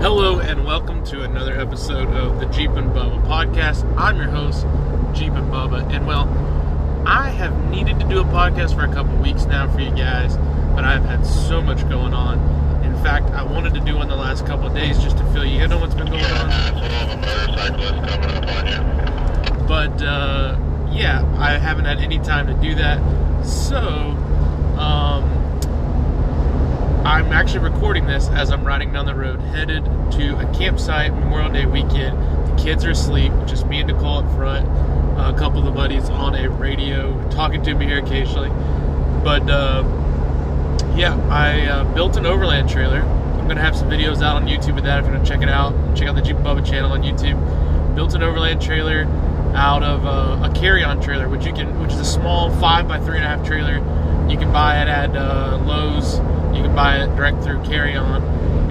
Hello and welcome to another episode of the Jeep and Bubba podcast. I'm your host, Jeep and Bubba, and well, I have needed to do a podcast for a couple weeks now for you guys, but I've had so much going on. In fact, I wanted to do one the last couple days just to fill you in on what's been going on. But uh, yeah, I haven't had any time to do that, so um, I'm actually recording this as I'm riding down the road, headed to a campsite Memorial Day weekend. The kids are asleep, just me and Nicole up front, a couple of the buddies on a radio talking to me here occasionally. But uh, yeah, I uh, built an overland trailer. I'm gonna have some videos out on YouTube with that if you want to check it out. Check out the Jeep Bubba channel on YouTube. Built an overland trailer out of uh, a carry-on trailer, which you can, which is a small five by three and a half trailer. You can buy it at uh, Lowe's you can buy it direct through Carry On,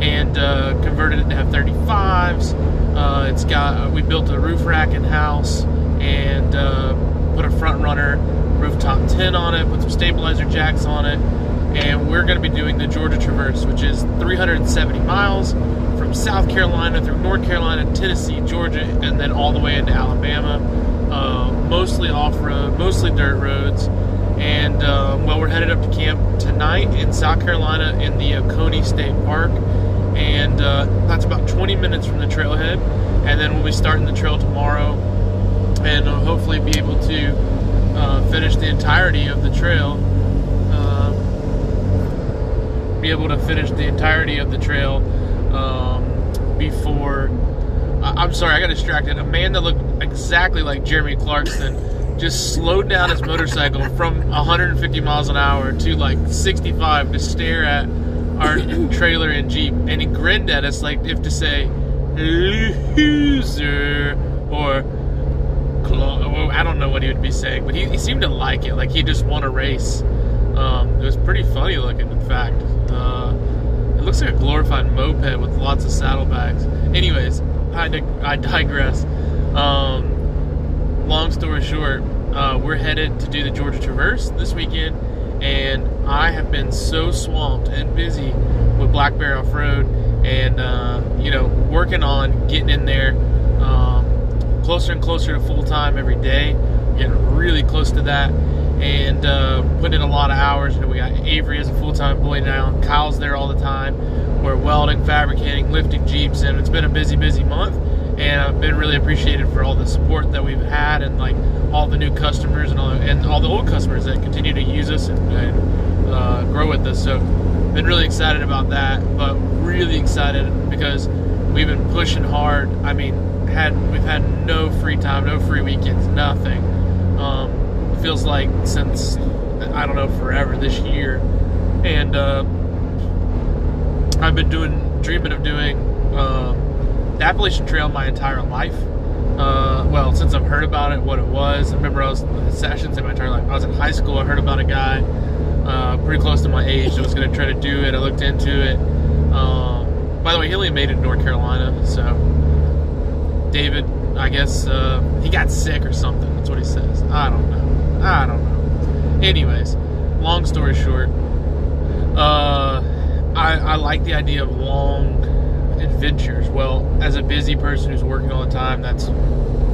and uh, converted it to have 35s. Uh, it's got we built a roof rack in house and uh, put a front runner rooftop tent on it, put some stabilizer jacks on it, and we're going to be doing the Georgia Traverse, which is 370 miles from South Carolina through North Carolina, Tennessee, Georgia, and then all the way into Alabama. Uh, mostly off road, mostly dirt roads. And uh, well, we're headed up to camp tonight in South Carolina in the Oconee State Park, and uh, that's about 20 minutes from the trailhead. And then we'll be starting the trail tomorrow, and uh, hopefully be able to uh, finish the entirety of the trail. Uh, be able to finish the entirety of the trail um, before. I'm sorry, I got distracted. A man that looked exactly like Jeremy Clarkson just slowed down his motorcycle from 150 miles an hour to like 65 to stare at our trailer and Jeep. And he grinned at us like if to say, loser, or I don't know what he would be saying, but he, he seemed to like it. Like he just won a race. Um, it was pretty funny looking, in fact. Uh, it looks like a glorified moped with lots of saddlebags. Anyways, I, dig- I digress. Um, long story short, uh, we're headed to do the Georgia Traverse this weekend, and I have been so swamped and busy with Black Bear Off Road, and uh, you know, working on getting in there um, closer and closer to full time every day. Getting really close to that, and uh, put in a lot of hours. You know, we got Avery as a full time boy now. Kyle's there all the time. We're welding, fabricating, lifting jeeps, and it's been a busy, busy month. And I've been really appreciated for all the support that we've had, and like all the new customers and all, and all the old customers that continue to use us and, and uh, grow with us. So, been really excited about that, but really excited because we've been pushing hard. I mean, had we've had no free time, no free weekends, nothing. Um, feels like since I don't know forever this year, and uh, I've been doing, dreaming of Appalachian Trail my entire life. Uh, well, since I've heard about it, what it was. I remember I was sessions in my entire life. I was in high school. I heard about a guy uh, pretty close to my age that was going to try to do it. I looked into it. Um, by the way, he only made it in North Carolina, so David, I guess uh, he got sick or something. That's what he says. I don't know. I don't know. Anyways, long story short, uh, I, I like the idea of long adventures. Well, as a busy person who's working all the time, that's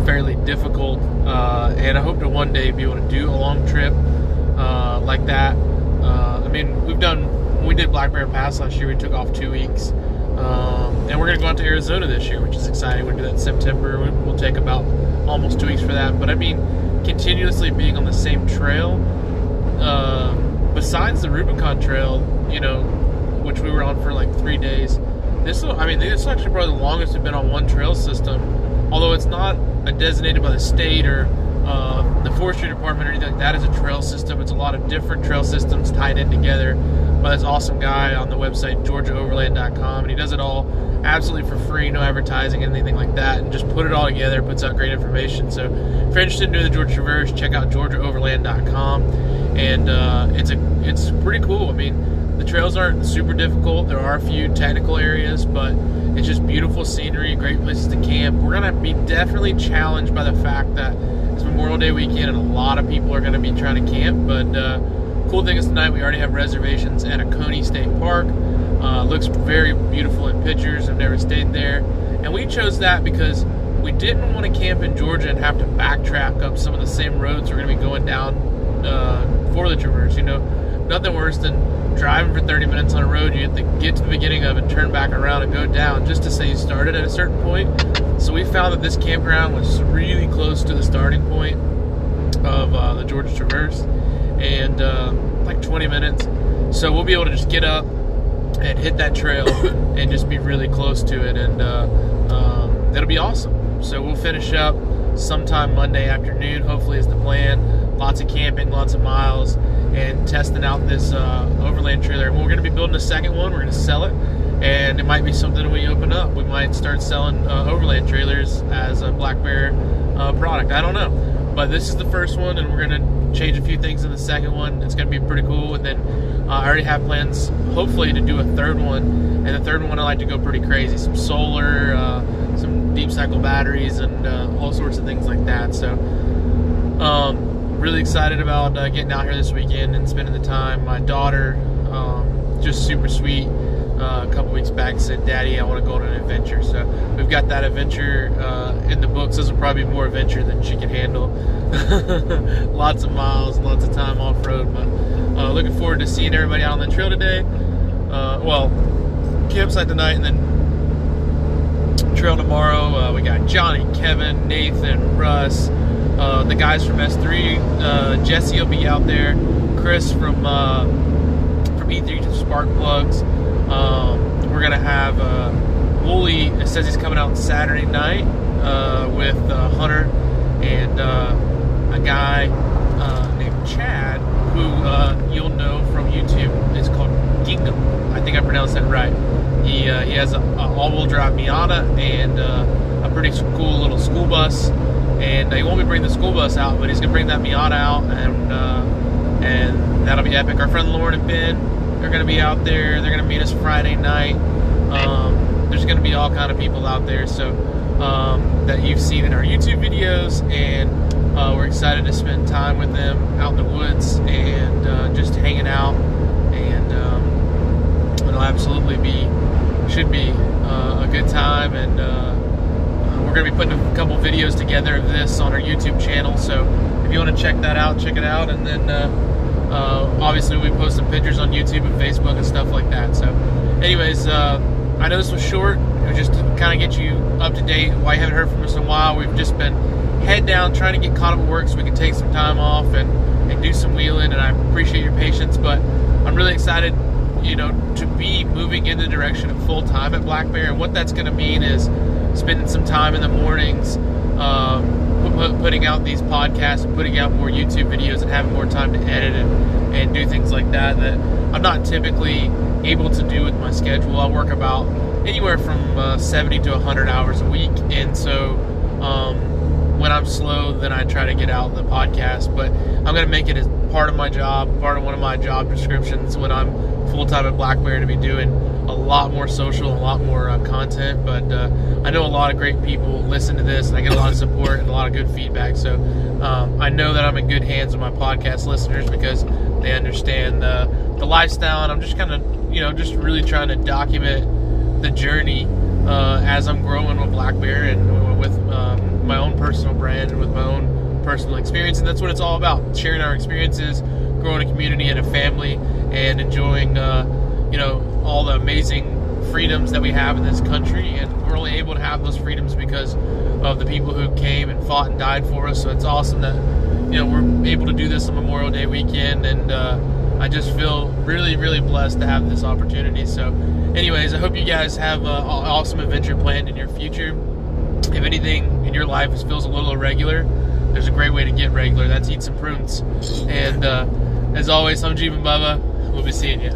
fairly difficult. Uh, and I hope to one day be able to do a long trip uh, like that. Uh, I mean, we've done, we did Black Bear Pass last year. We took off two weeks. Um, and we're going to go out to Arizona this year, which is exciting. We'll do that in September. We'll take about almost two weeks for that. But I mean, continuously being on the same trail, uh, besides the Rubicon Trail, you know, which we were on for like three days, this is, I mean, this is actually probably the longest we've been on one trail system. Although it's not designated by the state or uh, the forestry department or anything like that as a trail system. It's a lot of different trail systems tied in together by this awesome guy on the website georgiaoverland.com, and he does it all absolutely for free, no advertising, anything like that, and just put it all together, puts out great information. So if you're interested in doing the Georgia Traverse, check out georgiaoverland.com, and uh, it's a it's pretty cool. I mean, the trails aren't super difficult. There are a few technical areas, but it's just beautiful scenery, great places to camp. We're gonna be definitely challenged by the fact that it's Memorial Day weekend, and a lot of people are gonna be trying to camp, but uh, cool thing is tonight we already have reservations at Oconee State Park. Uh, looks very beautiful in pictures. I've never stayed there, and we chose that because we didn't want to camp in Georgia and have to backtrack up some of the same roads we're to be going down uh, for the Traverse. You know, nothing worse than driving for 30 minutes on a road. You have to get to the beginning of it, turn back around, and go down just to say you started at a certain point. So we found that this campground was really close to the starting point of uh, the Georgia Traverse, and uh, like 20 minutes. So we'll be able to just get up and hit that trail and just be really close to it, and uh, um, that'll be awesome. So we'll finish up sometime Monday afternoon. Hopefully, is the plan. Lots of camping, lots of miles, and testing out this uh, overland trailer. And we're going to be building a second one. We're going to sell it, and it might be something we open up. We might start selling uh, overland trailers as a Black Bear uh, product. I don't know but this is the first one, and we're gonna change a few things in the second one. It's gonna be pretty cool, and then uh, I already have plans, hopefully, to do a third one. And the third one, I like to go pretty crazy, some solar, uh, some deep cycle batteries, and uh, all sorts of things like that. So, um, really excited about uh, getting out here this weekend and spending the time. My daughter, um, just super sweet uh, a couple weeks back said, Daddy, I want to go on an adventure. So we've got that adventure uh, in the books. This will probably be more adventure than she can handle. lots of miles, lots of time off road. But uh, looking forward to seeing everybody out on the trail today. Uh, well, campsite tonight and then trail tomorrow. Uh, we got Johnny, Kevin, Nathan, Russ, uh, the guys from S3. Jesse will be out there. Chris from from E3 Spark Plugs. Um, we're gonna have uh, Wooly. Says he's coming out Saturday night uh, with uh, Hunter and uh, a guy uh, named Chad, who uh, you'll know from YouTube. It's called Gingham. I think I pronounced that right. He he has an all-wheel drive Miata and a pretty cool little school bus. And he won't be bringing the school bus out, but he's gonna bring that Miata out, and and that'll be epic. Our friend Lauren and Ben they're to be out there. They're to meet us Friday night. Um, there's to be all kind of people out there. So um, that you've seen in our YouTube videos, and uh, we're excited to spend time with them out in the woods and uh, just hanging out. And um, it'll absolutely be should be uh, a good time. And uh, we're going to be putting a couple videos together of this on our YouTube channel. So if you want to check that out, check it out, and then uh, uh, obviously, we post some pictures on YouTube and Facebook and stuff like that. So, anyways, uh, I know this was short. It was just to kind of get you up to date. Why you haven't heard from us in a while? We've just been head down trying to get caught up at work so we can take some time off and, and do some wheeling. And I appreciate your patience, but I'm really excited, you know, to be moving in the direction of full time at Black Bear. And what that's going to mean is spending some time in the mornings. Um, putting out these podcasts and putting out more YouTube videos and having more time to edit and, and do things like that that I'm not typically able to do with my schedule. I work about anywhere from uh, 70 to 100 hours a week, and so um, when I'm slow, then I try to get out the podcast. But I'm going to make it as part of my job, part of one of my job descriptions when I'm full time at Black Bear to be doing a lot more social, a lot more uh, content. But uh, I know a lot of great people listen to this, and I get a lot of support and a lot of good feedback. So um, I know that I'm in good hands with my podcast listeners because they understand the the lifestyle, and I'm just kind of you know just really trying to document the journey uh, as I'm growing with Black Bear and with um, my own personal brand and with my own personal experience, and that's what it's all about: sharing our experiences, growing a community and a family, and enjoying uh, you know all the amazing freedoms that we have in this country, and we're only able to have those freedoms because of the people who came and fought and died for us. So it's awesome that you know we're able to do this on Memorial Day weekend, and uh, I just feel really, really blessed to have this opportunity. So, anyways, I hope you guys have an awesome adventure planned in your future. If anything in your life feels a little irregular, there's a great way to get regular. That's eat some prunes. And uh, as always, I'm Jeep and Bubba. We'll be seeing you.